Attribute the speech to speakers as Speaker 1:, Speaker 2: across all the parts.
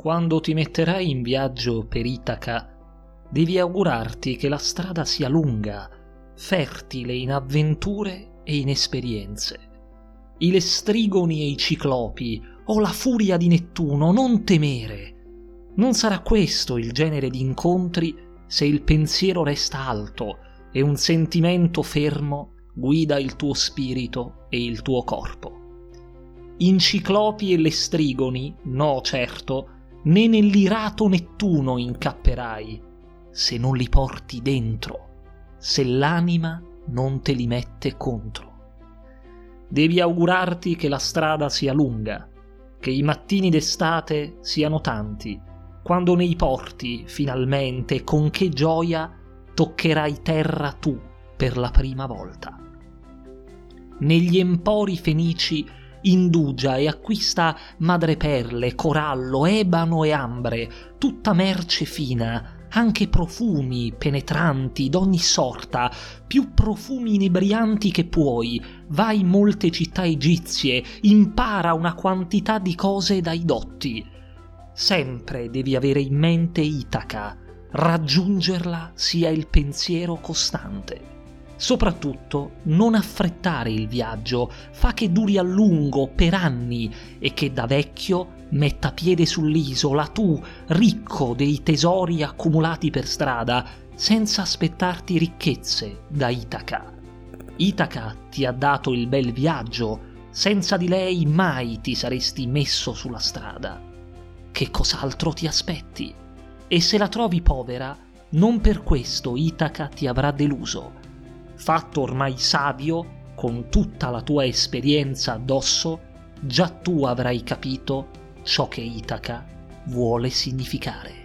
Speaker 1: quando ti metterai in viaggio per Itaca, devi augurarti che la strada sia lunga, fertile in avventure e in esperienze. I lestrigoni e i ciclopi, o la furia di Nettuno, non temere. Non sarà questo il genere di incontri se il pensiero resta alto e un sentimento fermo guida il tuo spirito e il tuo corpo. In ciclopi e lestrigoni, no certo, né nell'irato Nettuno incapperai, se non li porti dentro, se l'anima non te li mette contro. Devi augurarti che la strada sia lunga, che i mattini d'estate siano tanti, quando nei porti, finalmente, con che gioia toccherai terra tu per la prima volta. Negli empori fenici indugia e acquista madreperle, corallo, ebano e ambre, tutta merce fina, anche profumi penetranti d'ogni sorta, più profumi inebrianti che puoi. Vai in molte città egizie, impara una quantità di cose dai dotti. Sempre devi avere in mente Itaca, raggiungerla sia il pensiero costante. Soprattutto non affrettare il viaggio, fa che duri a lungo, per anni, e che da vecchio metta piede sull'isola, tu, ricco dei tesori accumulati per strada, senza aspettarti ricchezze da Itaca. Itaca ti ha dato il bel viaggio, senza di lei mai ti saresti messo sulla strada. Che cos'altro ti aspetti? E se la trovi povera, non per questo Itaca ti avrà deluso. Fatto ormai savio, con tutta la tua esperienza addosso, già tu avrai capito ciò che Itaca vuole significare.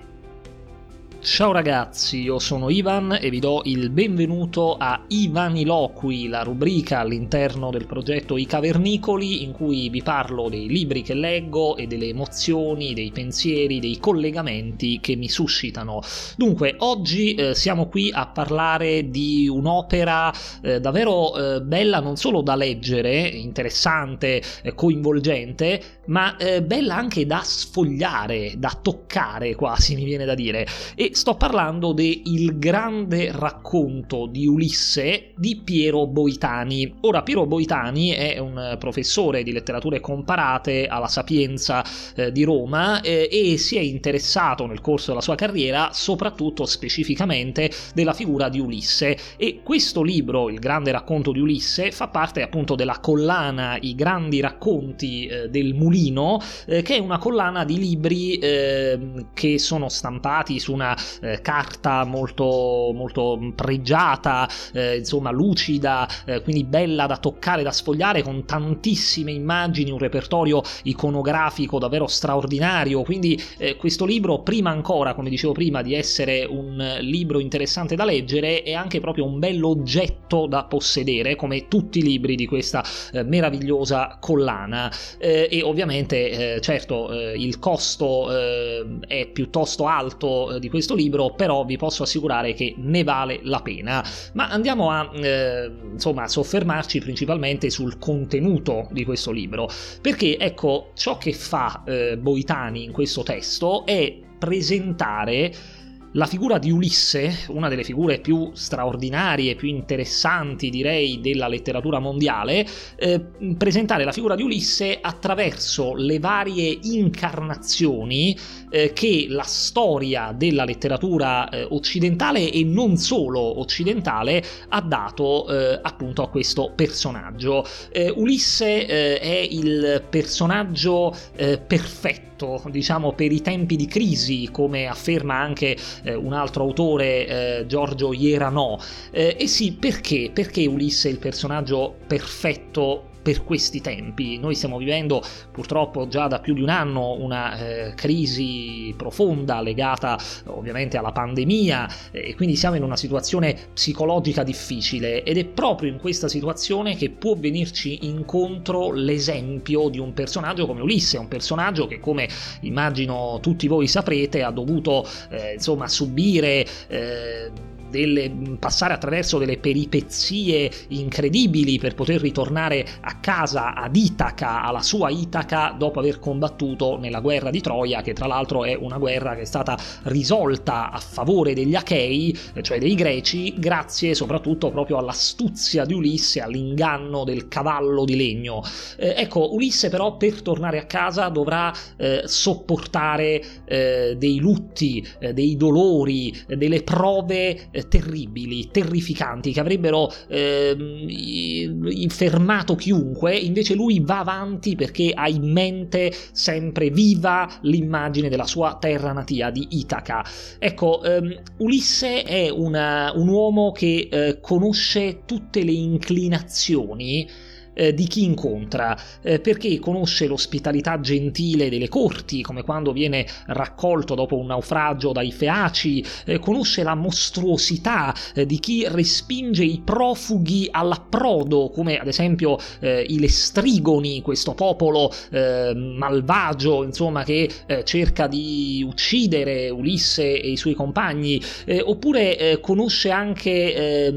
Speaker 1: Ciao ragazzi, io sono Ivan e vi do il benvenuto a Ivaniloqui, la rubrica all'interno del progetto I Cavernicoli in cui vi parlo dei libri che leggo e delle emozioni, dei pensieri, dei collegamenti che mi suscitano. Dunque, oggi eh, siamo qui a parlare di un'opera eh, davvero eh, bella non solo da leggere, interessante, eh, coinvolgente, ma eh, bella anche da sfogliare, da toccare quasi mi viene da dire. E sto parlando del grande racconto di Ulisse di Piero Boitani. Ora, Piero Boitani è un professore di letterature comparate alla Sapienza eh, di Roma eh, e si è interessato nel corso della sua carriera soprattutto specificamente della figura di Ulisse e questo libro, il grande racconto di Ulisse, fa parte appunto della collana I grandi racconti eh, del mulino, eh, che è una collana di libri ehm, che sono stampati su una eh, carta molto, molto pregiata, eh, insomma lucida, eh, quindi bella da toccare, da sfogliare, con tantissime immagini, un repertorio iconografico davvero straordinario. Quindi eh, questo libro, prima ancora, come dicevo prima, di essere un libro interessante da leggere, è anche proprio un bell'oggetto da possedere, come tutti i libri di questa eh, meravigliosa collana. Eh, e ovviamente, certo, il costo è piuttosto alto di questo libro, però vi posso assicurare che ne vale la pena. Ma andiamo a eh, insomma soffermarci principalmente sul contenuto di questo libro, perché ecco ciò che fa eh, Boitani in questo testo è presentare la figura di Ulisse, una delle figure più straordinarie, più interessanti direi della letteratura mondiale, eh, presentare la figura di Ulisse attraverso le varie incarnazioni eh, che la storia della letteratura eh, occidentale e non solo occidentale ha dato eh, appunto a questo personaggio. Eh, Ulisse eh, è il personaggio perfetto diciamo per i tempi di crisi come afferma anche eh, un altro autore, eh, Giorgio Ierano. Eh, e sì, perché? Perché Ulisse è il personaggio perfetto per questi tempi. Noi stiamo vivendo purtroppo già da più di un anno una eh, crisi profonda legata ovviamente alla pandemia e quindi siamo in una situazione psicologica difficile ed è proprio in questa situazione che può venirci incontro l'esempio di un personaggio come Ulisse, un personaggio che come immagino tutti voi saprete ha dovuto eh, insomma subire eh, delle, passare attraverso delle peripezie incredibili per poter ritornare a casa ad Itaca, alla sua Itaca, dopo aver combattuto nella guerra di Troia, che tra l'altro è una guerra che è stata risolta a favore degli Achei, cioè dei Greci, grazie soprattutto proprio all'astuzia di Ulisse, all'inganno del cavallo di legno. Eh, ecco, Ulisse però per tornare a casa dovrà eh, sopportare eh, dei lutti, eh, dei dolori, eh, delle prove eh, terribili, terrificanti, che avrebbero ehm, fermato chiunque, invece lui va avanti perché ha in mente sempre viva l'immagine della sua terra natia, di Itaca. Ecco, ehm, Ulisse è una, un uomo che eh, conosce tutte le inclinazioni eh, di chi incontra, eh, perché conosce l'ospitalità gentile delle corti, come quando viene raccolto dopo un naufragio dai feaci, eh, conosce la mostruosità eh, di chi respinge i profughi all'approdo, come ad esempio eh, i lestrigoni, questo popolo eh, malvagio, insomma, che cerca di uccidere Ulisse e i suoi compagni, oppure conosce anche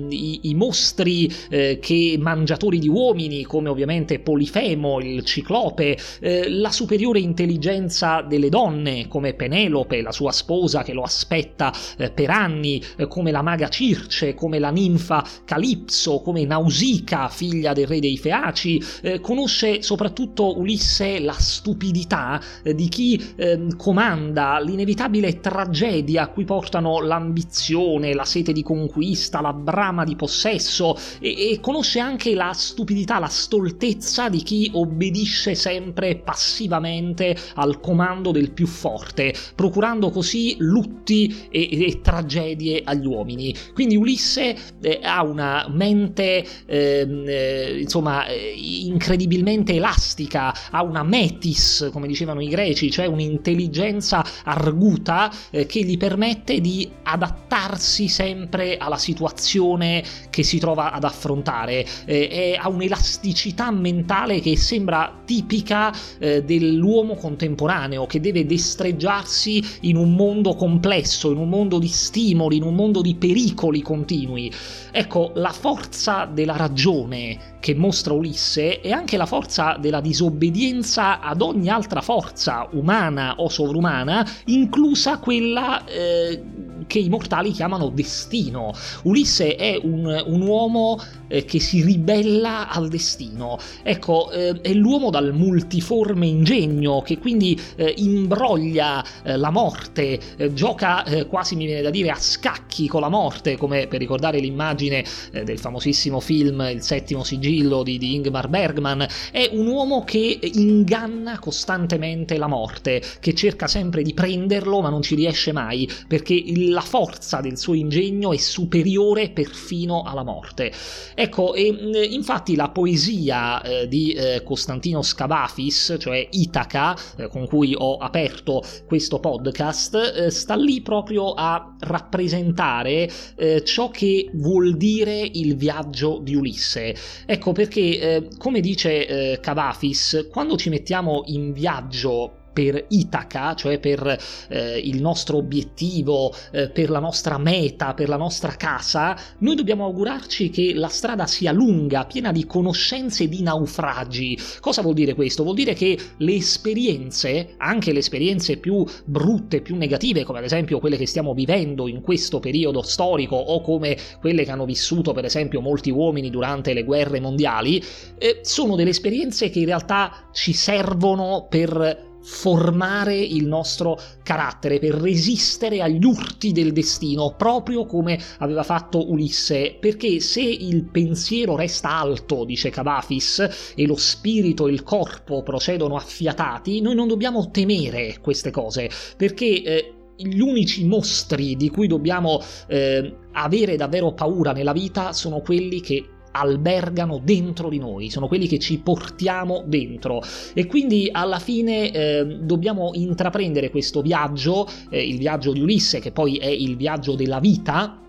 Speaker 1: i, i, mostri che mangiatori di uomini, come ovviamente Polifemo, il ciclope, eh, la superiore intelligenza delle donne, come Penelope, la sua sposa che lo aspetta eh, per anni, eh, come la maga Circe, come la ninfa Calipso, come Nausica, figlia del re dei Feaci, eh, conosce soprattutto Ulisse la stupidità eh, di chi ehm, comanda l'inevitabile tragedia a cui portano l'ambizione, la sete di conquista, la brama di possesso e, e conosce anche la stupidità, la stoltezza di chi obbedisce sempre passivamente al comando del più forte, procurando così lutti e, e tragedie agli uomini. Quindi Ulisse eh, ha una mente ehm, eh, insomma eh, incredibilmente elastica, ha una metis, come dicevano i greci, cioè un'intelligenza arguta eh, che gli permette di adattarsi sempre alla situazione che si trova ad affrontare, eh, ha un'elasticità elasticità mentale che sembra tipica eh, dell'uomo contemporaneo che deve destreggiarsi in un mondo complesso, in un mondo di stimoli, in un mondo di pericoli continui. Ecco, la forza della ragione che mostra Ulisse è anche la forza della disobbedienza ad ogni altra forza umana o sovrumana, inclusa quella eh, che i mortali chiamano destino. Ulisse è un, un uomo eh, che si ribella al destino. Ecco, eh, è l'uomo dal multiforme ingegno che quindi eh, imbroglia eh, la morte, eh, gioca eh, quasi mi viene da dire a scacchi con la morte, come per ricordare l'immagine del famosissimo film Il settimo sigillo di, di Ingmar Bergman. È un uomo che inganna costantemente la morte, che cerca sempre di prenderlo ma non ci riesce mai perché il la forza del suo ingegno è superiore perfino alla morte. Ecco, e infatti la poesia eh, di eh, Costantino Scavafis, cioè Itaca, eh, con cui ho aperto questo podcast, eh, sta lì proprio a rappresentare eh, ciò che vuol dire il viaggio di Ulisse. Ecco perché, eh, come dice Cavafis, quando ci mettiamo in viaggio per Itaca, cioè per eh, il nostro obiettivo, eh, per la nostra meta, per la nostra casa, noi dobbiamo augurarci che la strada sia lunga, piena di conoscenze e di naufragi. Cosa vuol dire questo? Vuol dire che le esperienze, anche le esperienze più brutte, più negative, come ad esempio quelle che stiamo vivendo in questo periodo storico o come quelle che hanno vissuto per esempio molti uomini durante le guerre mondiali, eh, sono delle esperienze che in realtà ci servono per formare il nostro carattere, per resistere agli urti del destino, proprio come aveva fatto Ulisse, perché se il pensiero resta alto, dice Cavafis, e lo spirito e il corpo procedono affiatati, noi non dobbiamo temere queste cose, perché eh, gli unici mostri di cui dobbiamo eh, avere davvero paura nella vita sono quelli che albergano dentro di noi, sono quelli che ci portiamo dentro. E quindi alla fine eh, dobbiamo intraprendere questo viaggio, eh, il viaggio di Ulisse che poi è il viaggio della vita,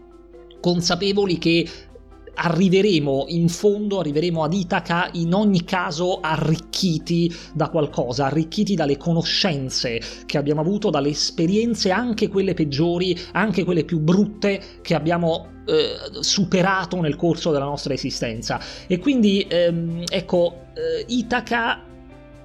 Speaker 1: consapevoli che arriveremo in fondo, arriveremo ad Itaca in ogni caso arricchiti da qualcosa, arricchiti dalle conoscenze che abbiamo avuto, dalle esperienze anche quelle peggiori, anche quelle più brutte che abbiamo eh, superato nel corso della nostra esistenza. E quindi, ehm, ecco, eh, Itaca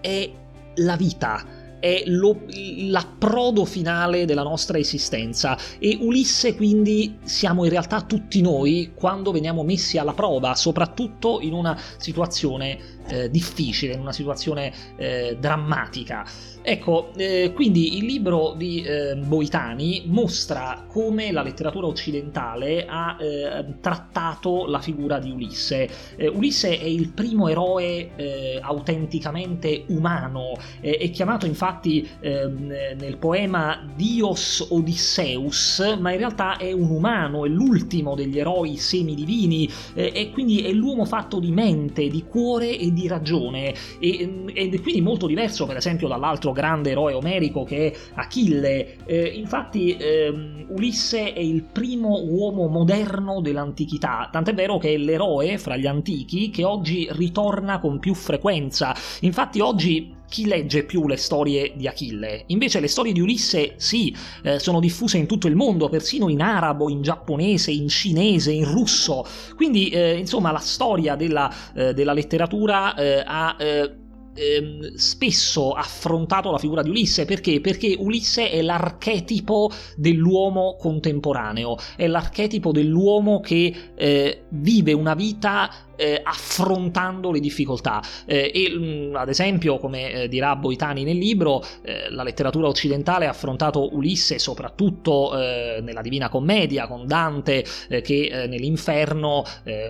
Speaker 1: è la vita è lo, l'approdo finale della nostra esistenza. E Ulisse quindi siamo in realtà tutti noi quando veniamo messi alla prova, soprattutto in una situazione eh, difficile, in una situazione eh, drammatica. Ecco, eh, quindi il libro di eh, Boitani mostra come la letteratura occidentale ha eh, trattato la figura di Ulisse. Eh, Ulisse è il primo eroe eh, autenticamente umano, eh, è chiamato infatti ehm, nel poema Dios Odysseus, ma in realtà è un umano, è l'ultimo degli eroi semidivini e quindi è l'uomo fatto di mente, di cuore e di ragione ed è quindi molto diverso per esempio dall'altro grande eroe omerico che è Achille. Eh, infatti ehm, Ulisse è il primo uomo moderno dell'antichità, tant'è vero che è l'eroe fra gli antichi che oggi ritorna con più frequenza. Infatti oggi chi legge più le storie di Achille? Invece le storie di Ulisse sì, eh, sono diffuse in tutto il mondo, persino in arabo, in giapponese, in cinese, in russo. Quindi, eh, insomma, la storia della, eh, della letteratura eh, ha eh, ehm, spesso affrontato la figura di Ulisse perché? Perché Ulisse è l'archetipo dell'uomo contemporaneo, è l'archetipo dell'uomo che eh, vive una vita eh, affrontando le difficoltà. Eh, e mh, mm, ad esempio, come eh, dirà Boitani nel libro, eh, la letteratura occidentale ha affrontato Ulisse soprattutto eh, nella Divina Commedia con Dante eh, che nell'inferno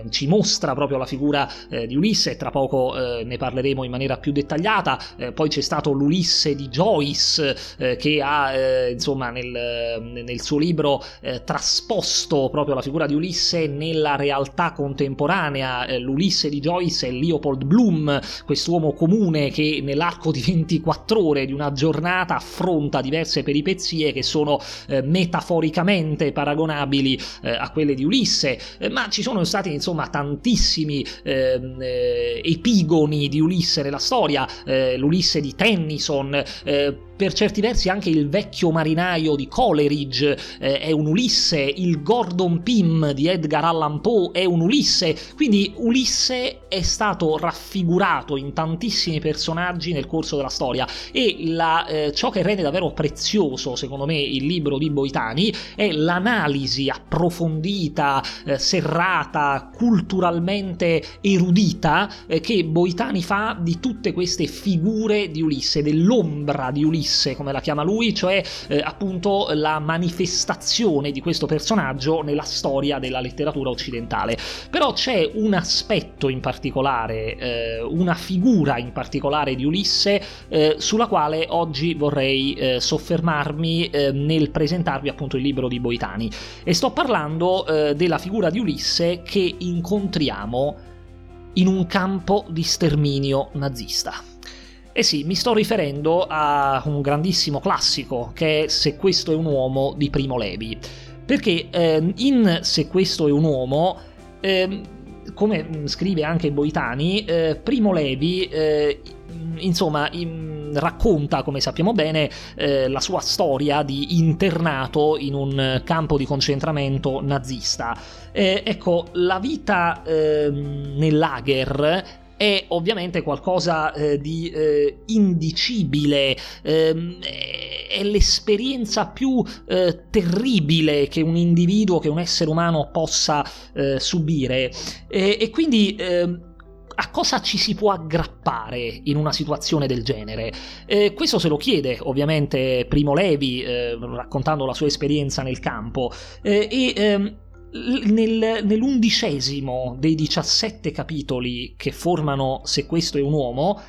Speaker 1: ci mostra proprio la figura di Ulisse tra poco ne parleremo in maniera più dettagliata. poi c'è stato l'Ulisse di Joyce che ha insomma nel, nel, suo libro trasposto proprio la figura di Ulisse nella realtà contemporanea l'Ulisse di Joyce è Leopold Bloom, quest'uomo comune che nell'arco di 24 ore di una giornata affronta diverse peripezie che sono eh, metaforicamente paragonabili eh, a quelle di Ulisse, eh, ma ci sono stati insomma tantissimi ehm, eh, epigoni di Ulisse nella storia, eh, l'Ulisse di Tennyson, per certi versi anche il vecchio marinaio di Coleridge eh, è un Ulisse, il Gordon Pym di Edgar Allan Poe è un Ulisse, quindi Ulisse è stato raffigurato in tantissimi personaggi nel corso della storia e la, eh, ciò che rende davvero prezioso secondo me il libro di Boitani è l'analisi approfondita, eh, serrata, culturalmente erudita eh, che Boitani fa di tutte queste figure di Ulisse, dell'ombra di Ulisse Ulisse, come la chiama lui, cioè eh, appunto la manifestazione di questo personaggio nella storia della letteratura occidentale. Però c'è un aspetto in particolare, eh, una figura in particolare di Ulisse eh, sulla quale oggi vorrei eh, soffermarmi eh, nel presentarvi appunto il libro di Boitani. E sto parlando eh, della figura di Ulisse che incontriamo in un campo di sterminio nazista. Eh sì, mi sto riferendo a un grandissimo classico che è Se questo è un uomo di Primo Levi. Perché eh, in Se questo è un uomo, eh, come scrive anche Boitani, eh, Primo Levi eh, insomma in, racconta come sappiamo bene eh, la sua storia di internato in un campo di concentramento nazista eh, ecco la vita eh, nel lager è ovviamente qualcosa eh, di eh, indicibile, ehm, è l'esperienza più eh, terribile che un individuo, che un essere umano possa eh, subire. E quindi ehm, a cosa ci si può aggrappare in una situazione del genere? Eh, questo se lo chiede ovviamente Primo Levi eh, raccontando la sua esperienza nel campo. Eh, e ehm, nel, nell'undicesimo dei 17 capitoli che formano Se questo è un uomo,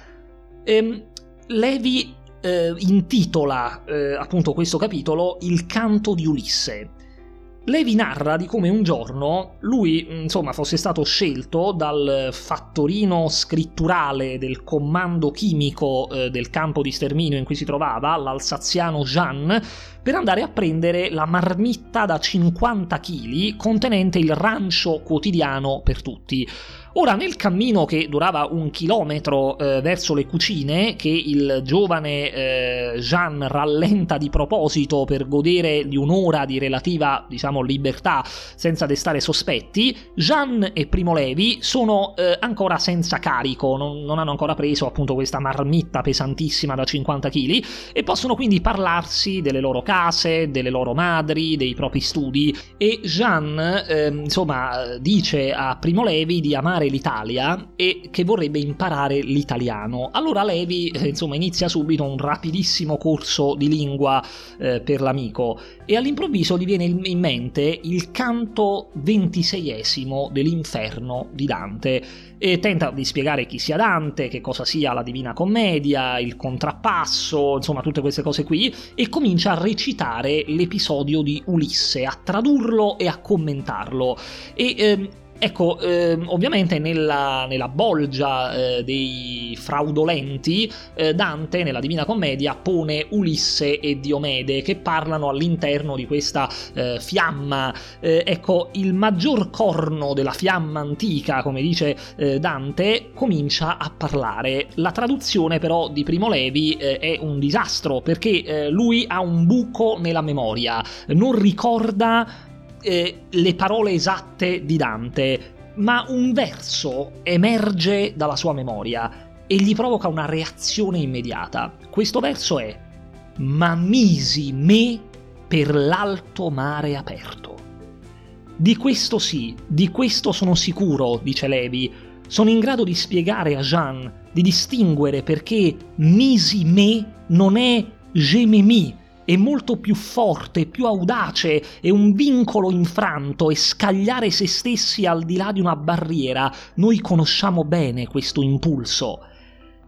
Speaker 1: ehm, Levi eh, intitola eh, appunto questo capitolo Il canto di Ulisse. Levi narra di come un giorno lui, insomma, fosse stato scelto dal fattorino scritturale del comando chimico eh, del campo di sterminio in cui si trovava, l'alsaziano Jean, per andare a prendere la marmitta da 50 kg contenente il rancio quotidiano per tutti. Ora, nel cammino che durava un chilometro eh, verso le cucine, che il giovane eh, Jean rallenta di proposito per godere di un'ora di relativa, diciamo, libertà senza destare sospetti, Jean e Primo Levi sono eh, ancora senza carico, non, non, hanno ancora preso appunto questa marmitta pesantissima da 50 kg e possono quindi parlarsi delle loro case, delle loro madri, dei propri studi. E Jean, ehm, insomma, dice a Primo Levi di amare visitare l'Italia e che vorrebbe imparare l'italiano. Allora Levi, eh, insomma, inizia subito un rapidissimo corso di lingua eh, per l'amico e all'improvviso gli viene in mente il canto ventiseiesimo dell'inferno di Dante e tenta di spiegare chi sia Dante, che cosa sia la Divina Commedia, il contrappasso, insomma tutte queste cose qui, e comincia a recitare l'episodio di Ulisse, a tradurlo e a commentarlo. E ehm, Ecco, eh, ovviamente nella, nella bolgia eh, dei fraudolenti, eh, Dante nella Divina Commedia pone Ulisse e Diomede che parlano all'interno di questa eh, fiamma. Eh, ecco, il maggior corno della fiamma antica, come dice eh, Dante, comincia a parlare. La traduzione però di Primo Levi è un disastro perché lui ha un buco nella memoria, non ricorda eh, le parole esatte di Dante, ma un verso emerge dalla sua memoria e gli provoca una reazione immediata. Questo verso è Ma misi me per l'alto mare aperto. Di questo sì, di questo sono sicuro, dice Levi. Sono in grado di spiegare a Jean, di distinguere perché misi me non è je me mi, è molto più forte, più audace, è un vincolo infranto e scagliare se stessi al di là di una barriera. Noi conosciamo bene questo impulso.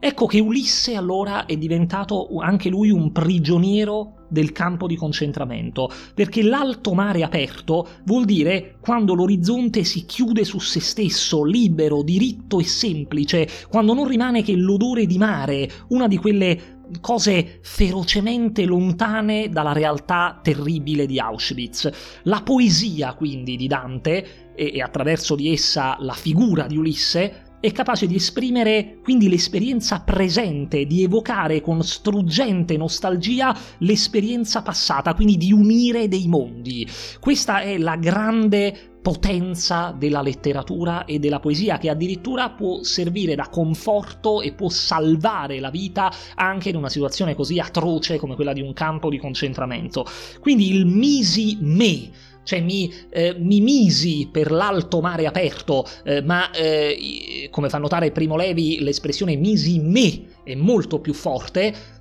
Speaker 1: Ecco che Ulisse allora è diventato anche lui un prigioniero del campo di concentramento, perché l'alto mare aperto vuol dire quando l'orizzonte si chiude su se stesso, libero, diritto e semplice, quando non rimane che l'odore di mare, una di quelle cose ferocemente lontane dalla realtà terribile di Auschwitz. La poesia quindi di Dante e, e attraverso di essa la figura di Ulisse è capace di esprimere quindi l'esperienza presente, di evocare con struggente nostalgia l'esperienza passata, quindi di unire dei mondi. Questa è la grande potenza della letteratura e della poesia che addirittura può servire da conforto e può salvare la vita anche in una situazione così atroce come quella di un campo di concentramento. Quindi il misi me cioè mi, eh, mi, misi per l'alto mare aperto, eh, ma eh, come fa notare Primo Levi l'espressione misi me è molto più forte,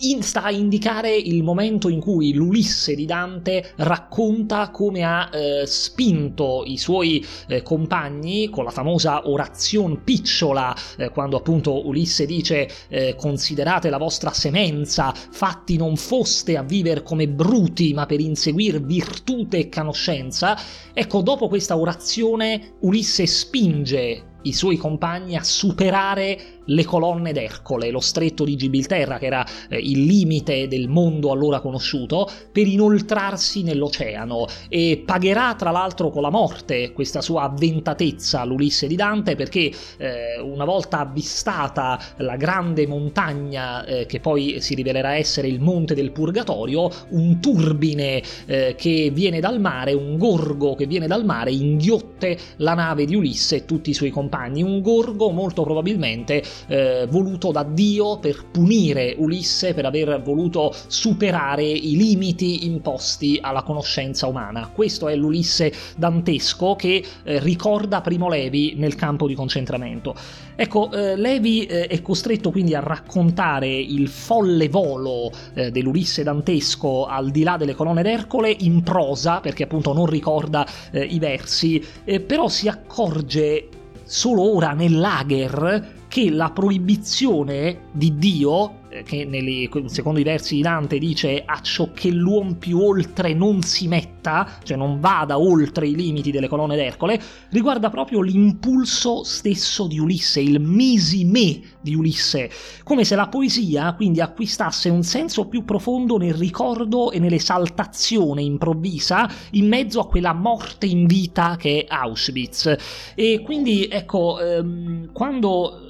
Speaker 1: in, sta a indicare il momento in cui l'Ulisse di Dante racconta come ha eh, spinto i suoi eh, compagni con la famosa orazione picciola, eh, quando appunto Ulisse dice eh, considerate la vostra semenza, fatti non foste a vivere come bruti, ma per inseguire virtute e conoscenza. Ecco, dopo questa orazione Ulisse spinge i suoi compagni a superare le colonne d'Ercole, lo stretto di Gibilterra, che era eh, il limite del mondo allora conosciuto, per inoltrarsi nell'oceano. E pagherà tra l'altro con la morte questa sua avventatezza l'Ulisse di Dante perché eh, una volta avvistata la grande montagna eh, che poi si rivelerà essere il monte del Purgatorio, un turbine eh, che viene dal mare, un gorgo che viene dal mare inghiotte la nave di Ulisse e tutti i suoi compagni, un gorgo molto probabilmente eh, voluto da Dio per punire Ulisse per aver voluto superare i limiti imposti alla conoscenza umana. Questo è l'Ulisse dantesco che eh, ricorda Primo Levi nel campo di concentramento. Ecco, eh, Levi eh, è costretto quindi a raccontare il folle volo eh, dell'Ulisse dantesco al di là delle colonne d'Ercole in prosa, perché appunto non ricorda eh, i versi, però si accorge solo ora nel lager che la proibizione di Dio eh, che nelle, secondo i versi di Dante dice a ciò che l'uomo più oltre non si metta, cioè non vada oltre i limiti delle colonne d'Ercole, riguarda proprio l'impulso stesso di Ulisse, il misi me di Ulisse, come se la poesia quindi acquistasse un senso più profondo nel ricordo e nell'esaltazione improvvisa in mezzo a quella morte in vita che è Auschwitz. E quindi ecco, ehm, quando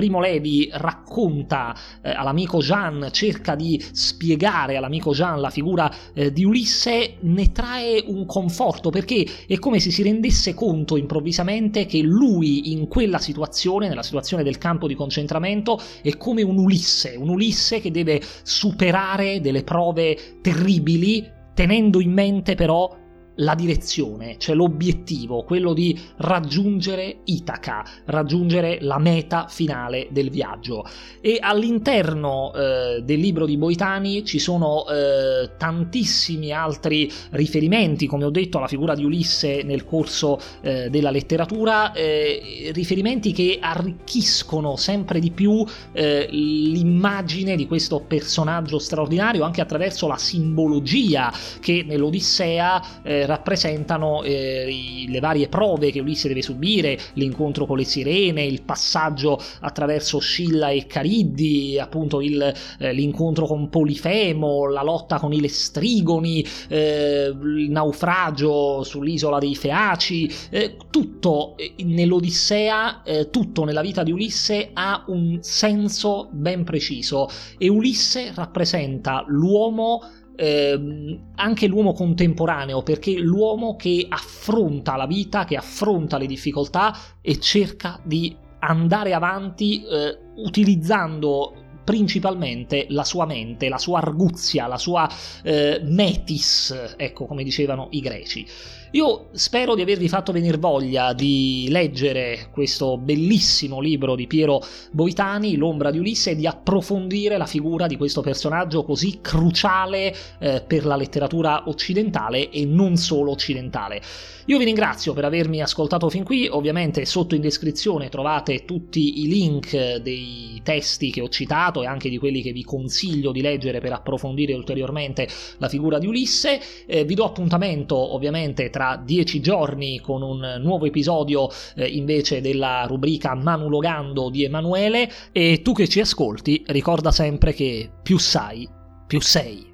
Speaker 1: Primo Levi racconta eh, all'amico Jean, cerca di spiegare all'amico Jean la figura eh, di Ulisse, ne trae un conforto perché è come se si rendesse conto improvvisamente che lui in quella situazione, nella situazione del campo di concentramento, è come un Ulisse, un Ulisse che deve superare delle prove terribili tenendo in mente però la direzione, cioè l'obiettivo, quello di raggiungere Itaca, raggiungere la meta finale del viaggio. E all'interno eh, del libro di Boitani ci sono eh, tantissimi altri riferimenti, come ho detto, alla figura di Ulisse nel corso eh, della letteratura, eh, riferimenti che arricchiscono sempre di più eh, l'immagine di questo personaggio straordinario anche attraverso la simbologia che nell'Odissea eh, rappresentano eh, le varie prove che Ulisse deve subire, l'incontro con le sirene, il passaggio attraverso Scilla e Cariddi, appunto il, eh, l'incontro con Polifemo, la lotta con i Lestrigoni, eh, il naufragio sull'isola dei Feaci, eh, tutto eh, nell'Odissea, tutto nella vita di Ulisse ha un senso ben preciso e Ulisse rappresenta l'uomo ehm, anche l'uomo contemporaneo, perché l'uomo che affronta la vita, che affronta le difficoltà e cerca di andare avanti eh, utilizzando principalmente la sua mente, la sua arguzia, la sua eh, metis, ecco come dicevano i greci. Io spero di avervi fatto venire voglia di leggere questo bellissimo libro di Piero Boitani, L'ombra di Ulisse, e di approfondire la figura di questo personaggio così cruciale eh, per la letteratura occidentale e non solo occidentale. Io vi ringrazio per avermi ascoltato fin qui, ovviamente sotto in descrizione trovate tutti i link dei testi che ho citato e anche di quelli che vi consiglio di leggere per approfondire ulteriormente la figura di Ulisse. Eh, vi do appuntamento ovviamente tra dieci giorni con un nuovo episodio eh, invece della rubrica Manulogando di Emanuele e tu che ci ascolti ricorda sempre che più sai, più sei.